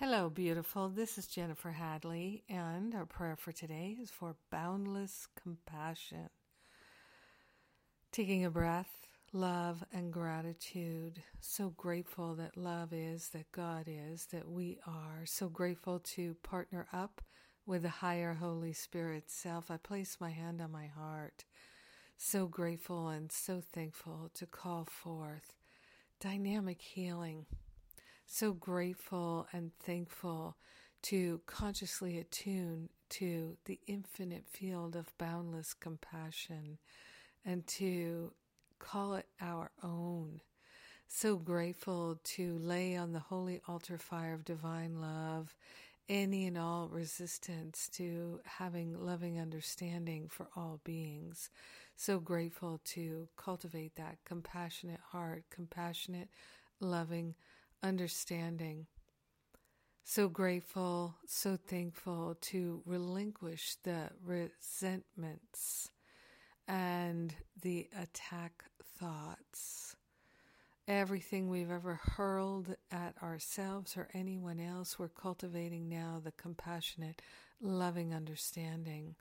Hello, beautiful. This is Jennifer Hadley, and our prayer for today is for boundless compassion. Taking a breath, love, and gratitude. So grateful that love is, that God is, that we are. So grateful to partner up with the higher Holy Spirit self. I place my hand on my heart. So grateful and so thankful to call forth dynamic healing so grateful and thankful to consciously attune to the infinite field of boundless compassion and to call it our own. So grateful to lay on the holy altar fire of divine love any and all resistance to having loving understanding for all beings. So grateful to cultivate that compassionate heart, compassionate, loving, understanding. So grateful, so thankful to relinquish the resentments and the attack thoughts. Everything we've ever hurled at ourselves or anyone else, we're cultivating now the compassionate, loving understanding.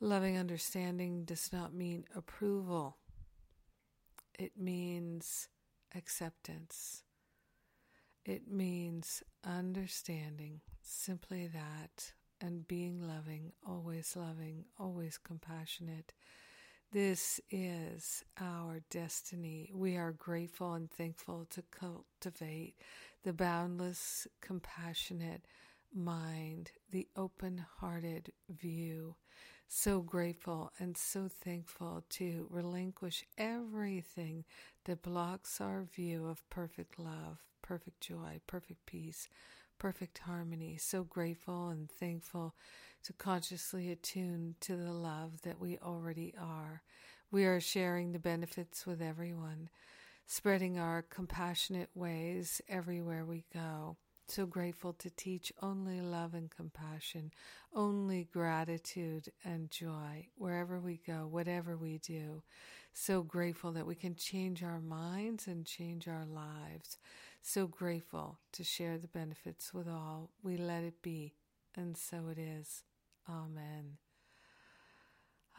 Loving understanding does not mean approval, it means acceptance. It means understanding simply that and being loving, always loving, always compassionate. This is our destiny. We are grateful and thankful to cultivate the boundless, compassionate mind, the open hearted view. So grateful and so thankful to relinquish everything that blocks our view of perfect love, perfect joy, perfect peace, perfect harmony. So grateful and thankful to consciously attune to the love that we already are. We are sharing the benefits with everyone, spreading our compassionate ways everywhere we go. So grateful to teach only love and compassion, only gratitude and joy wherever we go, whatever we do. So grateful that we can change our minds and change our lives. So grateful to share the benefits with all. We let it be, and so it is. Amen.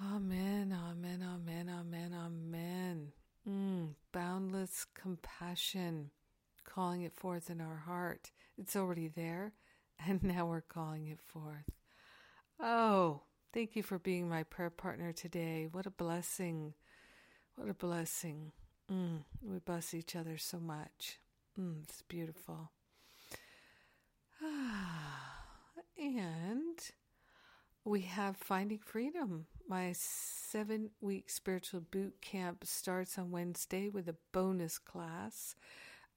Amen, amen, amen, amen, amen. Mm, boundless compassion, calling it forth in our heart. It's already there, and now we're calling it forth. Oh, thank you for being my prayer partner today. What a blessing. What a blessing. Mm, we bless each other so much. Mm, it's beautiful. and we have Finding Freedom. My seven week spiritual boot camp starts on Wednesday with a bonus class.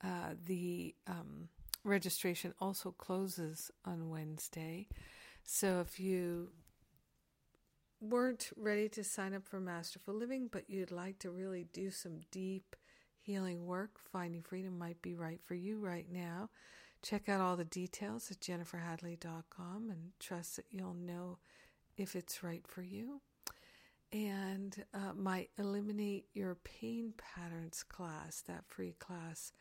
Uh, the um, registration also closes on Wednesday. So if you weren't ready to sign up for Masterful Living, but you'd like to really do some deep healing work, Finding Freedom might be right for you right now. Check out all the details at jenniferhadley.com and trust that you'll know if it's right for you. And uh, my Eliminate Your Pain Patterns class, that free class,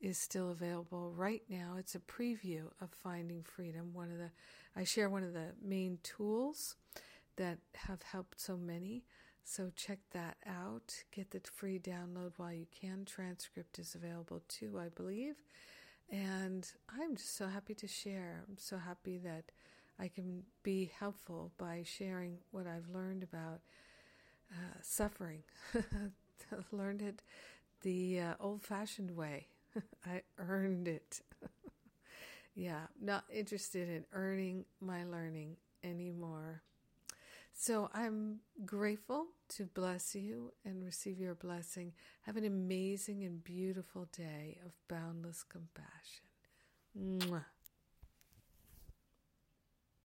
is still available right now. It's a preview of Finding Freedom. One of the I share one of the main tools that have helped so many. So check that out. Get the free download while you can. Transcript is available too, I believe. And I'm just so happy to share. I'm so happy that I can be helpful by sharing what I've learned about uh, suffering. learned it the uh, old fashioned way. I earned it. yeah, not interested in earning my learning anymore. So I'm grateful to bless you and receive your blessing. Have an amazing and beautiful day of boundless compassion. Mwah.